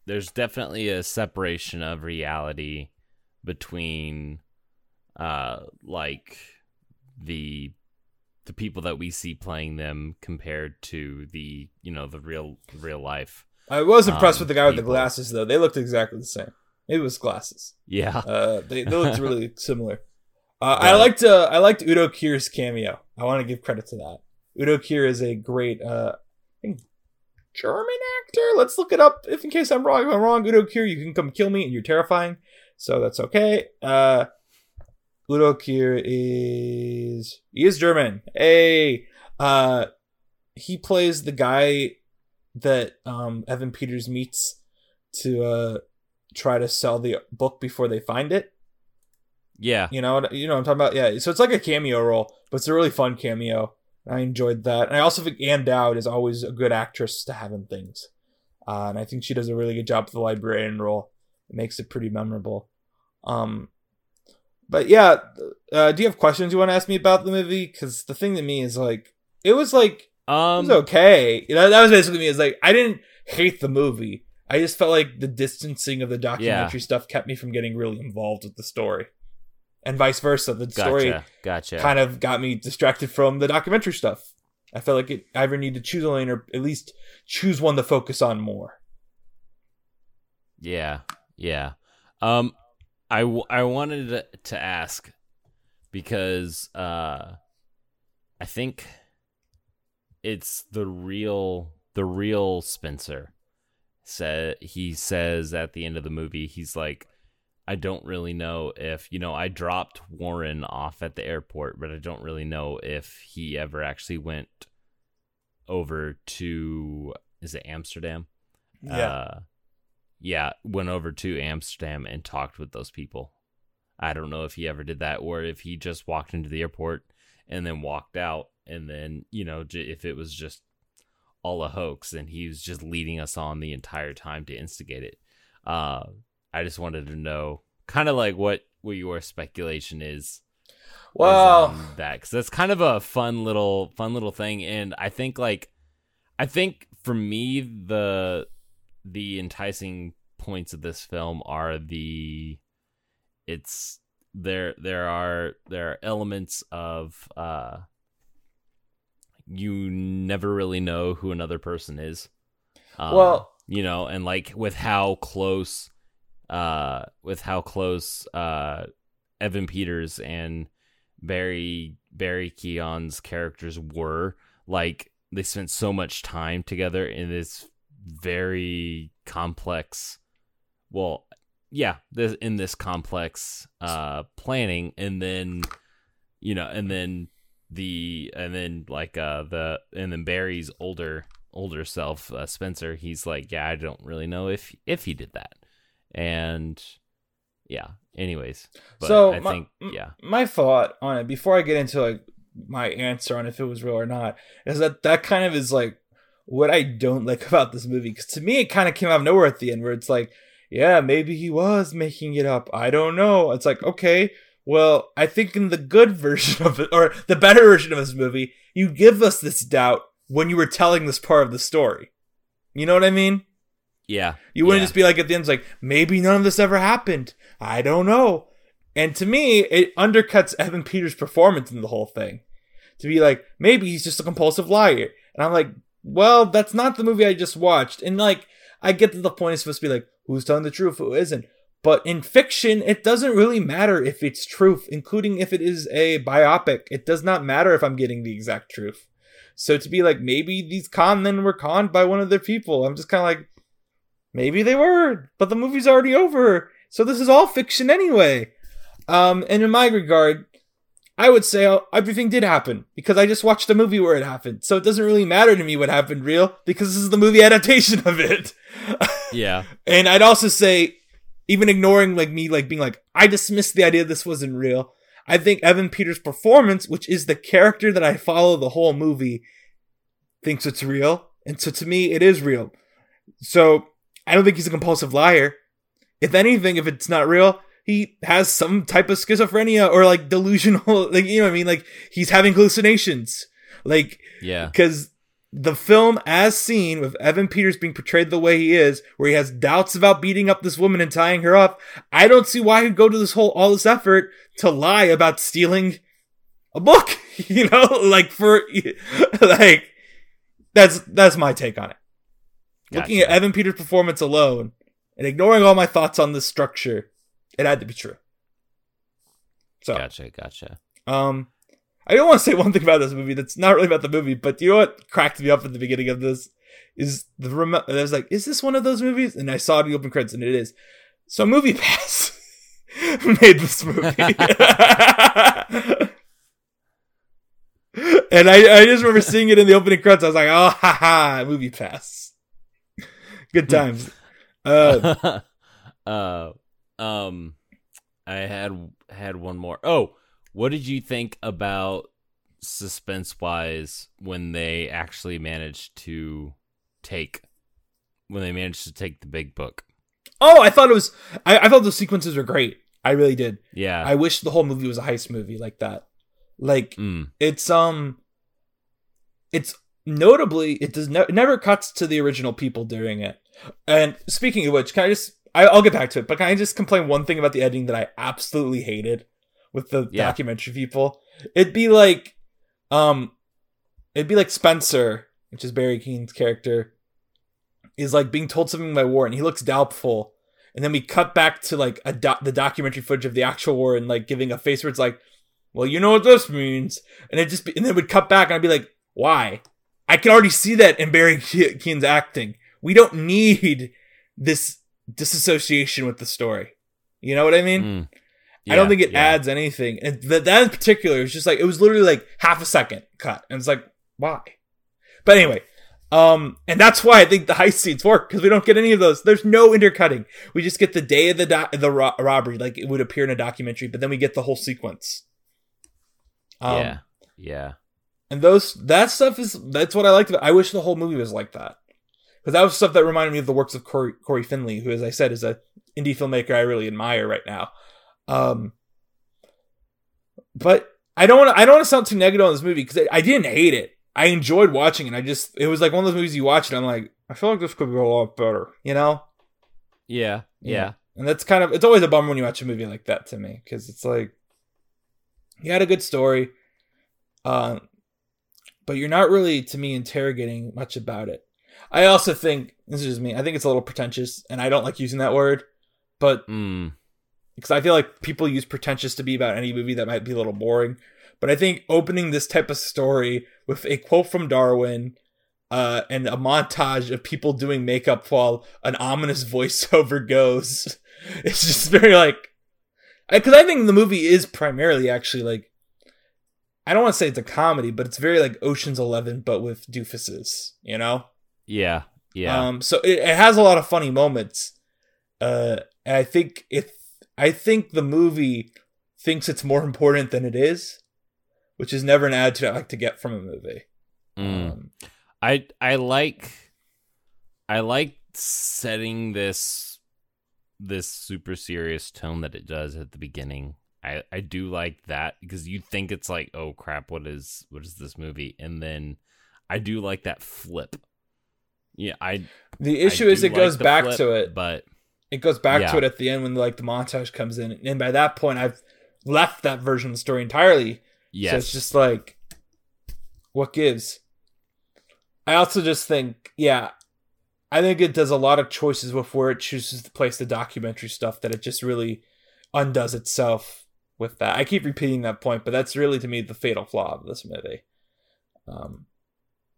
there's definitely a separation of reality between uh like the the people that we see playing them compared to the you know the real real life. I was impressed um, with the guy with the glasses though. They looked exactly the same. It was glasses. Yeah. Uh, they, they looked really similar. Uh, I liked uh, I liked Udo Kier's cameo. I want to give credit to that. Udo Kier is a great uh, German actor. Let's look it up. If in case I'm wrong, if I'm wrong, Udo Kier, you can come kill me, and you're terrifying. So that's okay. Uh, Udo Kier is he is German. Hey, uh, he plays the guy that um Evan Peters meets to uh try to sell the book before they find it. Yeah. You know, you know what I'm talking about. Yeah, so it's like a cameo role, but it's a really fun cameo. I enjoyed that, and I also think Ann Dowd is always a good actress to have in things, uh, and I think she does a really good job for the librarian role. It makes it pretty memorable. Um, but yeah, uh, do you have questions you want to ask me about the movie? Because the thing to me is like, it was like it Um was okay. You know, that was basically me. Is like I didn't hate the movie. I just felt like the distancing of the documentary stuff kept me from getting really involved with the story, and vice versa. The story gotcha. Gotcha. kind of got me distracted from the documentary stuff. I felt like it, I either need to choose a lane or at least choose one to focus on more. Yeah, yeah. Um, I w- I wanted to ask because uh, I think it's the real the real Spencer. Said he says at the end of the movie, he's like, I don't really know if you know I dropped Warren off at the airport, but I don't really know if he ever actually went over to is it Amsterdam? Uh, yeah, went over to Amsterdam and talked with those people. I don't know if he ever did that or if he just walked into the airport and then walked out and then, you know, j- if it was just all a hoax and he was just leading us on the entire time to instigate it. Uh, I just wanted to know kind of like what what your speculation is is well, on that because that's kind of a fun little fun little thing and i think like i think for me the the enticing points of this film are the it's there there are there are elements of uh you never really know who another person is. Um, Well- you know and like with how close uh with how close uh evan peters and barry barry keon's characters were like they spent so much time together in this very complex well yeah this in this complex uh planning. And then you know and then the and then like uh the and then barry's older older self uh, spencer he's like yeah i don't really know if if he did that. And yeah anyways but So, i my- think yeah. my thought on it before I get into like my answer on if it was real or not is that that kind of is like what I don't like about this movie because to me it kind of came out of nowhere at the end where it's like yeah maybe he was making it up. I don't know. It's like okay well I think in the good version of it or the better version of this movie you give us this doubt when you were telling this part of the story you know what I mean yeah you wouldn't Yeah. just be like at the end, like maybe none of this ever happened. I don't know. And to me, it undercuts Evan Peters' performance in the whole thing. To be like maybe he's just a compulsive liar, and I'm like well, that's not the movie I just watched. And like, I get that the point is supposed to be like, who's telling the truth, who isn't. But in fiction, it doesn't really matter if it's truth, including if it is a biopic. It does not matter if I'm getting the exact truth. So to be like, maybe these con men were conned by one of their people, I'm just kind of like, maybe they were, but the movie's already over. So this is all fiction anyway. Um, and in my regard, I would say everything did happen because I just watched a movie where it happened. So it doesn't really matter to me what happened real because this is the movie adaptation of it. Yeah. and I'd also say, even ignoring like me, like being like, I dismissed the idea this wasn't real. I think Evan Peters' performance, which is the character that I follow the whole movie, thinks it's real. And so to me, it is real. So I don't think he's a compulsive liar. If anything, if it's not real, he has some type of schizophrenia or like delusional, like, you know what I mean? Like he's having hallucinations. Like, Yeah. because the film as seen with Evan Peters being portrayed the way he is, where he has doubts about beating up this woman and tying her up, I don't see why he'd go to this whole all this effort to lie about stealing a book. You know, like for like that's that's my take on it. Looking at Evan Peters' performance alone and ignoring all my thoughts on this structure, it had to be true. So Gotcha. Gotcha. um, I don't want to say one thing about this movie that's not really about the movie, but you know what cracked me up at the beginning of this is the rem- I was like, is this one of those movies? And I saw the open credits, and it is. So MoviePass made this movie, and I I just remember seeing it in the opening credits. I was like, oh ha ha, MoviePass. Good times. Uh, uh, um, I had had one more. Oh, what did you think about suspense wise when they actually managed to take when they managed to take the big book? oh, I thought it was. I, I thought those sequences were great. I really did. Yeah. I wish the whole movie was a heist movie like that. Like mm, it's um, it's notably it does ne- it never cuts to the original people doing it. And speaking of which, can I just I, I'll get back to it, but can I just complain one thing about the editing that I absolutely hated with the Yeah. documentary people? It'd be like, um, it'd be like Spencer, which is Barry Keane's character, is like being told something by Warren. He looks doubtful, and then we cut back to like a doc- the documentary footage of the actual Warren, like giving a face where it's like, "Well, you know what this means," and it just be, and then we'd cut back, and I'd be like, "Why?" I can already see that in Barry Ke- Keane's acting. We don't need this disassociation with the story. You know what I mean? mm. I don't think it yeah. adds anything. And that, that in particular is just like it was literally like half a second cut, and it's like why? But anyway, um, and that's why I think the heist scenes work because we don't get any of those. There's no intercutting. We just get the day of the do- the ro- robbery, like it would appear in a documentary, but then we get the whole sequence. Um, yeah. Yeah. and those that stuff is that's what I liked. About, I wish the whole movie was like that because that was stuff that reminded me of the works of Cory, Cory Finley, who, as I said, is a indie filmmaker I really admire right now. Um, but I don't want. I don't want to sound too negative on this movie because I, I didn't hate it. I enjoyed watching it. I just it was like one of those movies you watch and I'm like, I feel like this could be a lot better, you know. Yeah. Yeah. And that's kind of it's always a bummer when you watch a movie like that to me because it's like you had a good story, uh, but you're not really to me interrogating much about it. I also think this is just me. I think it's a little pretentious, and I don't like using that word, but Mm. Because I feel like people use pretentious to be about any movie that might be a little boring. But I think opening this type of story with a quote from Darwin uh, and a montage of people doing makeup while an ominous voiceover goes, it's just very like. Because I think the movie is primarily actually like. I don't want to say it's a comedy, but it's very like Ocean's Eleven, but with doofuses, you know? Yeah. Yeah. Um, so it, it has a lot of funny moments. Uh, and I think if I think the movie thinks it's more important than it is, which is never an attitude I like to get from a movie. Mm. Um, I I like I like setting this this super serious tone that it does at the beginning. I I do like that because you think it's like, oh crap, what is what is this movie? And then I do like that flip. Yeah, I the I issue is it goes like the back flip, to it. but It goes back Yeah. to it at the end when like the montage comes in, and by that point I've left that version of the story entirely. yes, So it's just like, what gives? I also just think, yeah, I think it does a lot of choices with where it chooses to place the documentary stuff that it just really undoes itself with that. I keep repeating that point, but that's really to me the fatal flaw of this movie. Um,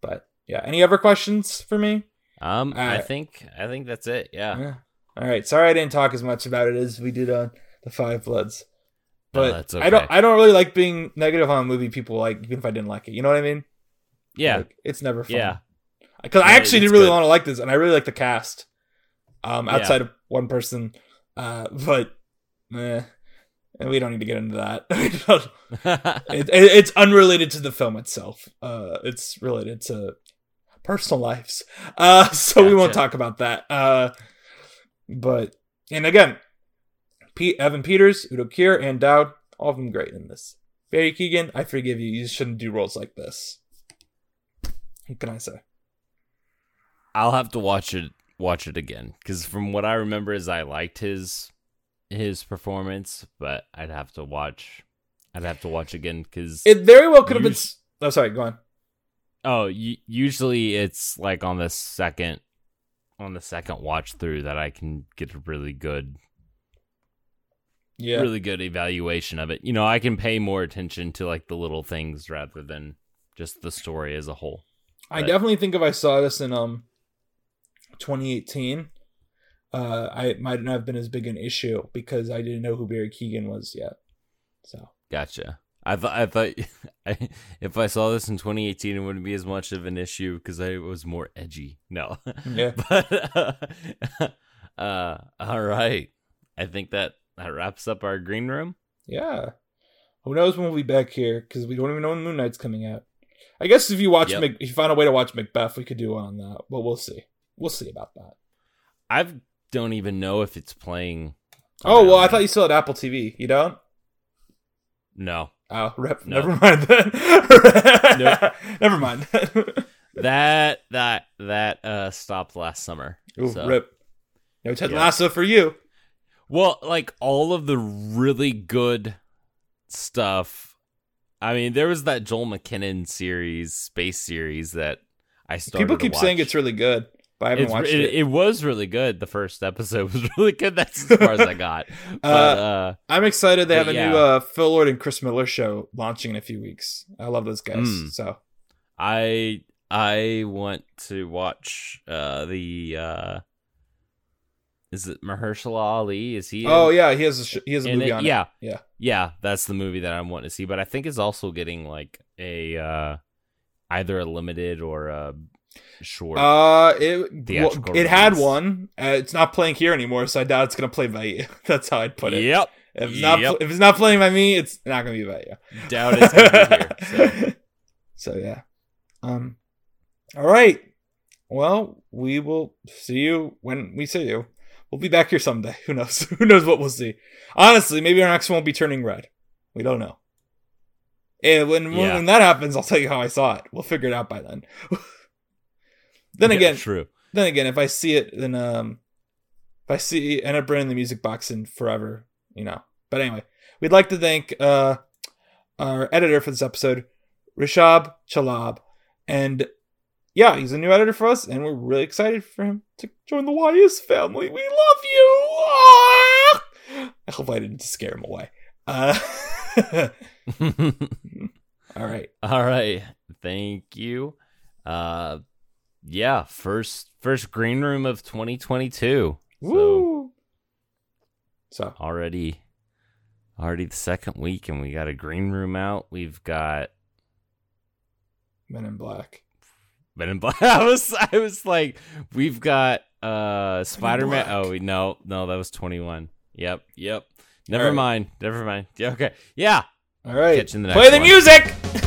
but yeah, any other questions for me? Um, I Uh, think I think that's it. Yeah. Yeah. All right. Sorry I didn't talk as much about it as we did on the Five Bloods. No, But I don't. I don't really like being negative on a movie people like, even if I didn't like it. You know what I mean? Yeah. Like, it's never fun. Yeah. Because I actually did really good. want to like this, and I really like the cast. Um, Yeah. outside of one person, uh, but eh, and we don't need to get into that. it, it, it's unrelated to the film itself. Uh, it's related to personal lives. Uh, so we won't talk about that. Uh, but and again, Pete, Evan Peters, Udo Kier, Ann Dowd, all of them great in this. Barry Keoghan, I forgive you. You shouldn't do roles like this. What can I say? I'll have to watch it watch it again because from what I remember is I liked his his performance, but I'd have to watch. I'd have to watch again because It very well could have been. Oh, sorry. Go on. oh, u- usually it's like on the second on the second watch through that I can get a really good Yeah. really good evaluation of it. You know, I can pay more attention to like the little things rather than just the story as a whole. I But- definitely think if I saw this in um 2018, uh, I might not have been as big an issue because I didn't know who Barry Keoghan was yet. So Gotcha. I thought I thought I, if I saw this in 2018, it wouldn't be as much of an issue because I was more edgy. No, Yeah. but uh, uh, all right. I think that that wraps up our green room. yeah, who knows when we'll be back here because we don't even know when Moon Knight's coming out. I guess if you watch, Yep. Mac- if you find a way to watch Macbeth, we could do one on that. But we'll see. We'll see about that. I don't even know if it's playing. Oh well, I thought you still had Apple TV. You don't? no. Oh, rip. No. Never mind that. Never mind. That that that uh stopped last summer. Ooh, So- rip. No Ted Yeah. Lasso for you. Well, like all of the really good stuff. I mean, there was that Joel Kinnaman series, space series that I started. People keep saying it's really good, but I haven't It's- watched it, it. it was really good. The first episode was really good. That's as far as I got. But uh, I'm excited they have a yeah. new uh, Phil Lord and Chris Miller show launching in a few weeks. I love those guys. Mm. So I I want to watch uh, the. Uh, is it Mahershala Ali? Is he? in- oh yeah, he has a sh- he has a movie it? on yeah, it. Yeah. yeah. That's the movie that I'm wanting to see. But I think it's also getting like a uh, either a limited or a short. Uh, it well, it had one. Uh, it's not playing here anymore, so I doubt it's gonna play by you. That's how I'd put it. Yep. If it's not Yep. if it's not playing by me, it's not gonna be by you. Doubt it's gonna be here. So. So yeah. Um all right. Well, we will see you when we see you. We'll be back here someday. Who knows? Who knows what we'll see? Honestly, maybe our next one will be turning red. We don't know. And when, when Yeah. when that happens, I'll tell you how I saw it. We'll figure it out by then. Then Yeah, again, true. then again, if I see it, then um, if I see end up bringing the music box in forever, you know. But anyway, we'd like to thank uh our editor for this episode, Rishab Chalab, and yeah, he's a new editor for us, and we're really excited for him to join the YS family. We love you. Ah! I hope I didn't scare him away. Uh, all right. All right. Thank you. Uh yeah, first first green room of 2022. So Woo. So already already the second week and we got a green room out. We've got Men in Black. Men in Black. I was I was like we've got uh Spider-Man. Oh, no. No, that was 21. Yep. Yep. Never right. mind. Never mind. Yeah, okay. Yeah. All right. Catch you in the next Play the one. music.